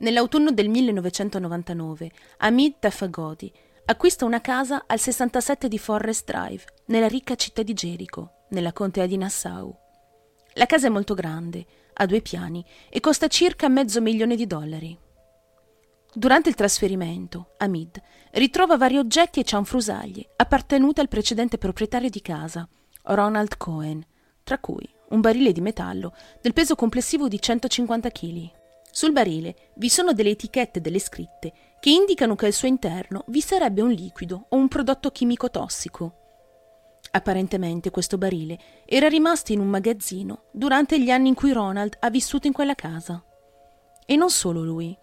Nell'autunno del 1999, Hamid Tafagodi acquista una casa al 67 di Forest Drive, nella ricca città di Gerico, nella contea di Nassau. La casa è molto grande, ha due piani e costa circa mezzo milione di dollari. Durante il trasferimento, Hamid ritrova vari oggetti e cianfrusaglie appartenuti al precedente proprietario di casa, Ronald Cohen, tra cui un barile di metallo del peso complessivo di 150 kg. Sul barile vi sono delle etichette delle scritte che indicano che al suo interno vi sarebbe un liquido o un prodotto chimico tossico. Apparentemente questo barile era rimasto in un magazzino durante gli anni in cui Ronald ha vissuto in quella casa. E non solo lui.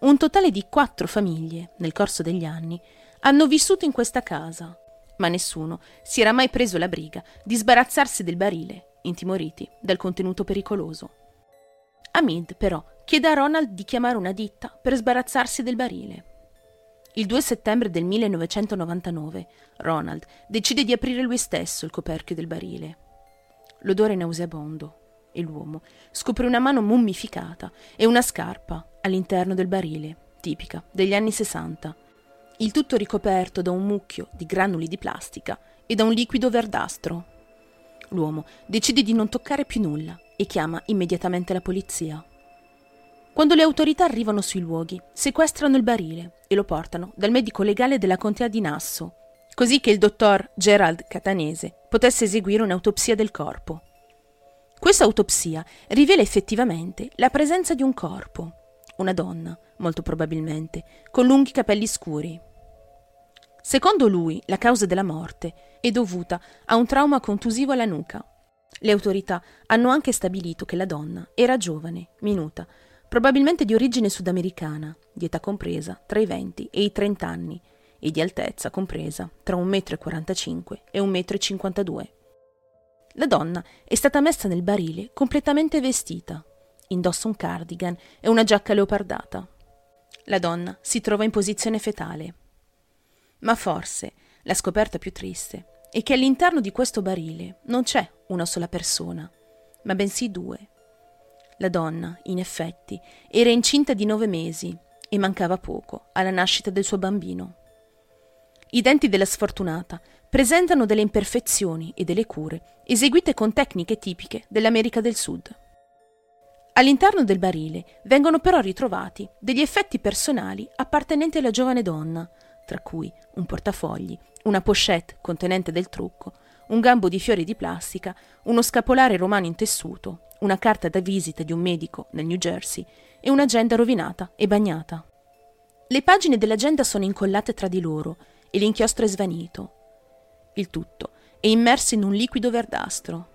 Un totale di quattro famiglie, nel corso degli anni, hanno vissuto in questa casa, ma nessuno si era mai preso la briga di sbarazzarsi del barile, intimoriti dal contenuto pericoloso. Hamid, però, chiede a Ronald di chiamare una ditta per sbarazzarsi del barile. Il 2 settembre del 1999 Ronald decide di aprire lui stesso il coperchio del barile. L'odore è nauseabondo e l'uomo scopre una mano mummificata e una scarpa all'interno del barile, tipica degli anni 60. Il tutto ricoperto da un mucchio di granuli di plastica e da un liquido verdastro. L'uomo decide di non toccare più nulla e chiama immediatamente la polizia. Quando le autorità arrivano sui luoghi, sequestrano il barile e lo portano dal medico legale della contea di Nasso, così che il dottor Gerald Catanese potesse eseguire un'autopsia del corpo. Questa autopsia rivela effettivamente la presenza di un corpo, una donna, molto probabilmente, con lunghi capelli scuri. Secondo lui, la causa della morte è dovuta a un trauma contusivo alla nuca. Le autorità hanno anche stabilito che la donna era giovane, minuta, probabilmente di origine sudamericana, di età compresa tra i 20 e i 30 anni e di altezza compresa tra 1,45 m e 1,52 m. La donna è stata messa nel barile completamente vestita. Indossa un cardigan e una giacca leopardata. La donna si trova in posizione fetale. Ma forse la scoperta più triste è che all'interno di questo barile non c'è una sola persona, ma bensì due. La donna, in effetti, era incinta di nove mesi e mancava poco alla nascita del suo bambino. I denti della sfortunata presentano delle imperfezioni e delle cure eseguite con tecniche tipiche dell'America del Sud. All'interno del barile vengono però ritrovati degli effetti personali appartenenti alla giovane donna, tra cui un portafogli, una pochette contenente del trucco, un gambo di fiori di plastica, uno scapolare romano in tessuto, una carta da visita di un medico nel New Jersey e un'agenda rovinata e bagnata. Le pagine dell'agenda sono incollate tra di loro e l'inchiostro è svanito. Il tutto è immerso in un liquido verdastro.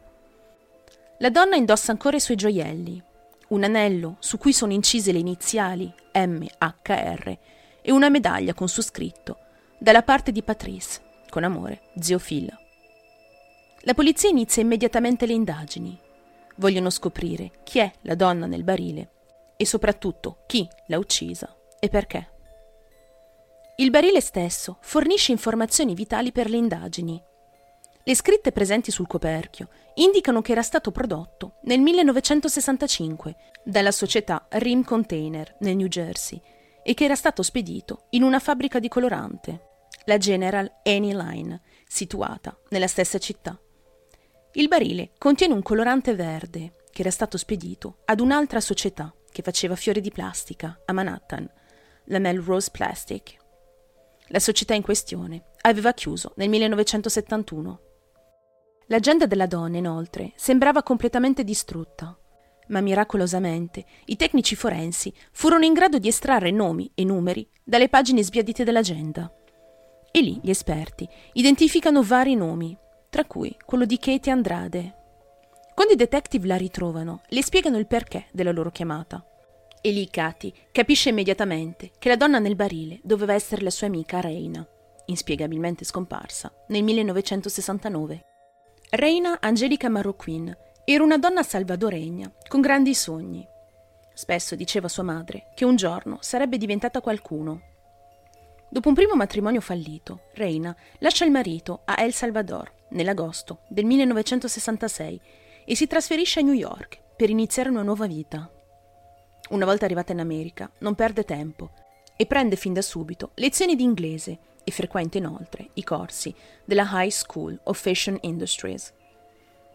La donna indossa ancora i suoi gioielli, un anello su cui sono incise le iniziali MHR e una medaglia con su scritto dalla parte di Patrice, con amore, zio Phil. La polizia inizia immediatamente le indagini. Vogliono scoprire chi è la donna nel barile e soprattutto chi l'ha uccisa e perché. Il barile stesso fornisce informazioni vitali per le indagini. Le scritte presenti sul coperchio indicano che era stato prodotto nel 1965 dalla società Rim Container nel New Jersey e che era stato spedito in una fabbrica di colorante, la General Annie Line, situata nella stessa città. Il barile contiene un colorante verde che era stato spedito ad un'altra società che faceva fiori di plastica a Manhattan, la Melrose Plastic. La società in questione aveva chiuso nel 1971. L'agenda della donna, inoltre, sembrava completamente distrutta, ma miracolosamente i tecnici forensi furono in grado di estrarre nomi e numeri dalle pagine sbiadite dell'agenda. E lì gli esperti identificano vari nomi tra cui quello di Katie Andrade. Quando i detective la ritrovano, le spiegano il perché della loro chiamata. E lì Katie capisce immediatamente che la donna nel barile doveva essere la sua amica Reina, inspiegabilmente scomparsa nel 1969. Reina Angelica Marroquin era una donna salvadoregna con grandi sogni. Spesso diceva sua madre che un giorno sarebbe diventata qualcuno. Dopo un primo matrimonio fallito, Reina lascia il marito a El Salvador nell'agosto del 1966 e si trasferisce a New York per iniziare una nuova vita. Una volta arrivata in America, non perde tempo e prende fin da subito lezioni di inglese e frequenta inoltre i corsi della High School of Fashion Industries.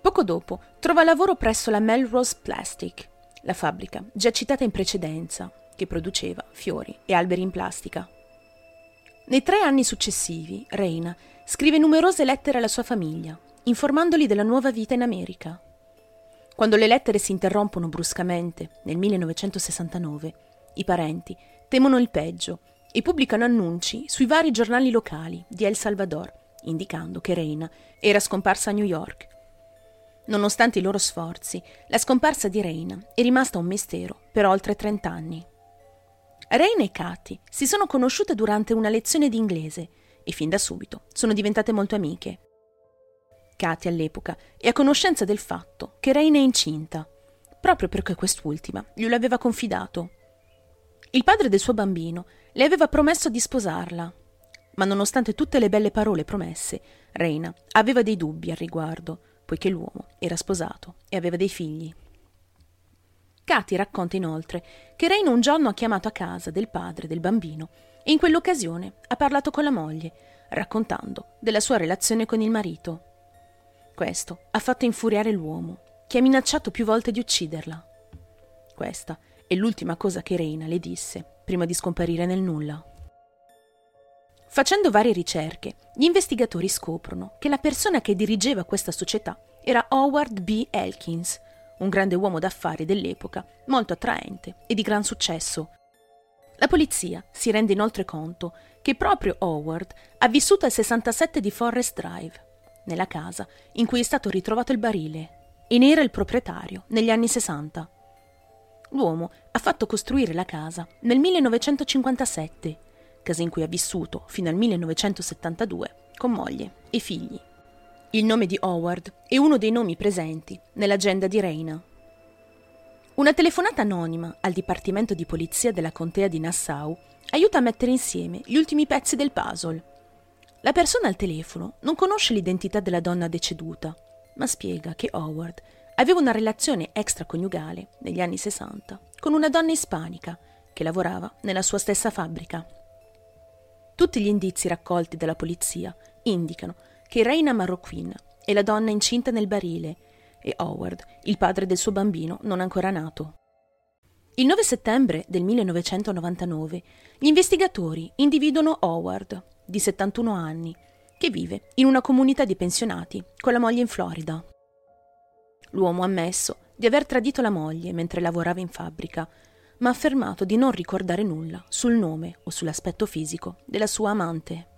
Poco dopo trova lavoro presso la Melrose Plastic, la fabbrica già citata in precedenza, che produceva fiori e alberi in plastica. Nei tre anni successivi, Reina scrive numerose lettere alla sua famiglia, informandoli della nuova vita in America. Quando le lettere si interrompono bruscamente, nel 1969, i parenti temono il peggio e pubblicano annunci sui vari giornali locali di El Salvador, indicando che Reina era scomparsa a New York. Nonostante i loro sforzi, la scomparsa di Reina è rimasta un mistero per oltre 30 anni. Reina e Katy si sono conosciute durante una lezione di inglese e fin da subito sono diventate molto amiche. Katy all'epoca è a conoscenza del fatto che Reina è incinta, proprio perché quest'ultima glielo aveva confidato. Il padre del suo bambino le aveva promesso di sposarla, ma nonostante tutte le belle parole promesse, Reina aveva dei dubbi al riguardo, poiché l'uomo era sposato e aveva dei figli. Katy racconta inoltre che Reina un giorno ha chiamato a casa del padre del bambino e in quell'occasione ha parlato con la moglie, raccontando della sua relazione con il marito. Questo ha fatto infuriare l'uomo, che ha minacciato più volte di ucciderla. Questa è l'ultima cosa che Reina le disse prima di scomparire nel nulla. Facendo varie ricerche, gli investigatori scoprono che la persona che dirigeva questa società era Howard B. Elkins, un grande uomo d'affari dell'epoca, molto attraente e di gran successo. La polizia si rende inoltre conto che proprio Howard ha vissuto al 67 di Forest Drive, nella casa in cui è stato ritrovato il barile, e ne era il proprietario negli anni 60. L'uomo ha fatto costruire la casa nel 1957, casa in cui ha vissuto fino al 1972 con moglie e figli. Il nome di Howard è uno dei nomi presenti nell'agenda di Reina. Una telefonata anonima al Dipartimento di Polizia della Contea di Nassau aiuta a mettere insieme gli ultimi pezzi del puzzle. La persona al telefono non conosce l'identità della donna deceduta, ma spiega che Howard aveva una relazione extraconiugale negli anni 60 con una donna ispanica che lavorava nella sua stessa fabbrica. Tutti gli indizi raccolti dalla polizia indicano che Reina Marroquin è la donna incinta nel barile e Howard, il padre del suo bambino non ancora nato. Il 9 settembre del 1999 gli investigatori individuano Howard, di 71 anni, che vive in una comunità di pensionati con la moglie in Florida. L'uomo ha ammesso di aver tradito la moglie mentre lavorava in fabbrica, ma ha affermato di non ricordare nulla sul nome o sull'aspetto fisico della sua amante.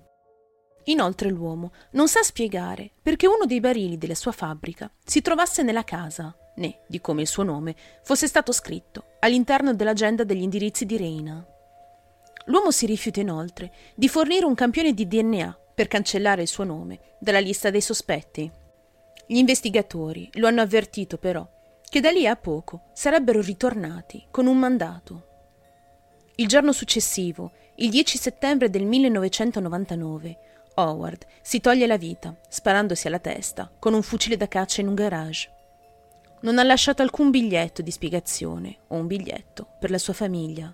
Inoltre l'uomo non sa spiegare perché uno dei barili della sua fabbrica si trovasse nella casa, né di come il suo nome fosse stato scritto all'interno dell'agenda degli indirizzi di Reina. L'uomo si rifiuta inoltre di fornire un campione di DNA per cancellare il suo nome dalla lista dei sospetti. Gli investigatori lo hanno avvertito però che da lì a poco sarebbero ritornati con un mandato. Il giorno successivo, il 10 settembre del 1999, Howard si toglie la vita, sparandosi alla testa con un fucile da caccia in un garage. Non ha lasciato alcun biglietto di spiegazione o un biglietto per la sua famiglia.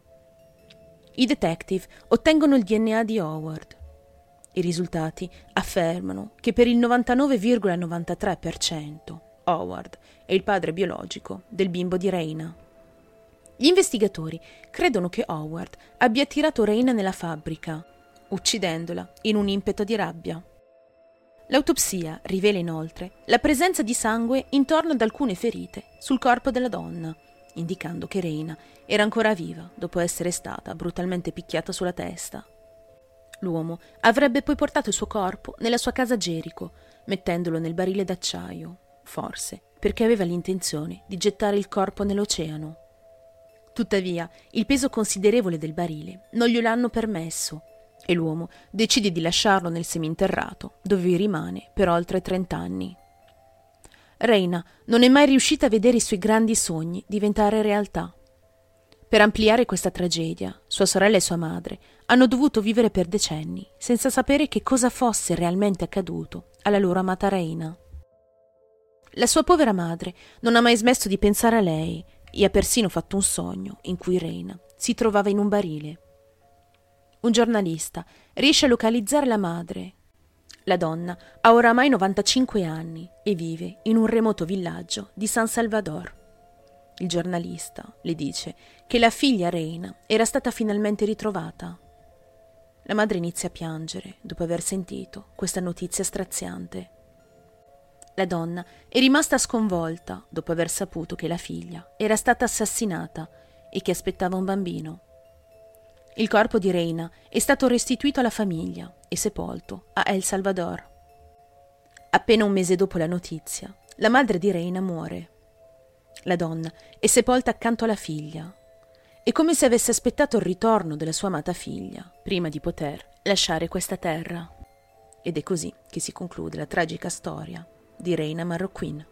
I detective ottengono il DNA di Howard. I risultati affermano che per il 99,93% Howard è il padre biologico del bimbo di Reina. Gli investigatori credono che Howard abbia tirato Reina nella fabbrica uccidendola in un impeto di rabbia. L'autopsia rivela inoltre la presenza di sangue intorno ad alcune ferite sul corpo della donna, indicando che Reina era ancora viva dopo essere stata brutalmente picchiata sulla testa. L'uomo avrebbe poi portato il suo corpo nella sua casa Gerico, mettendolo nel barile d'acciaio, forse perché aveva l'intenzione di gettare il corpo nell'oceano. Tuttavia, il peso considerevole del barile non gliel'hanno permesso e l'uomo decide di lasciarlo nel seminterrato, dove rimane per oltre trent'anni. Reina non è mai riuscita a vedere i suoi grandi sogni diventare realtà. Per ampliare questa tragedia, sua sorella e sua madre hanno dovuto vivere per decenni senza sapere che cosa fosse realmente accaduto alla loro amata Reina. La sua povera madre non ha mai smesso di pensare a lei e ha persino fatto un sogno in cui Reina si trovava in un barile. Un giornalista riesce a localizzare la madre. La donna ha oramai 95 anni e vive in un remoto villaggio di San Salvador. Il giornalista le dice che la figlia Reina era stata finalmente ritrovata. La madre inizia a piangere dopo aver sentito questa notizia straziante. La donna è rimasta sconvolta dopo aver saputo che la figlia era stata assassinata e che aspettava un bambino. Il corpo di Reina è stato restituito alla famiglia e sepolto a El Salvador. Appena un mese dopo la notizia, la madre di Reina muore. La donna è sepolta accanto alla figlia. È come se avesse aspettato il ritorno della sua amata figlia prima di poter lasciare questa terra. Ed è così che si conclude la tragica storia di Reina Marroquin.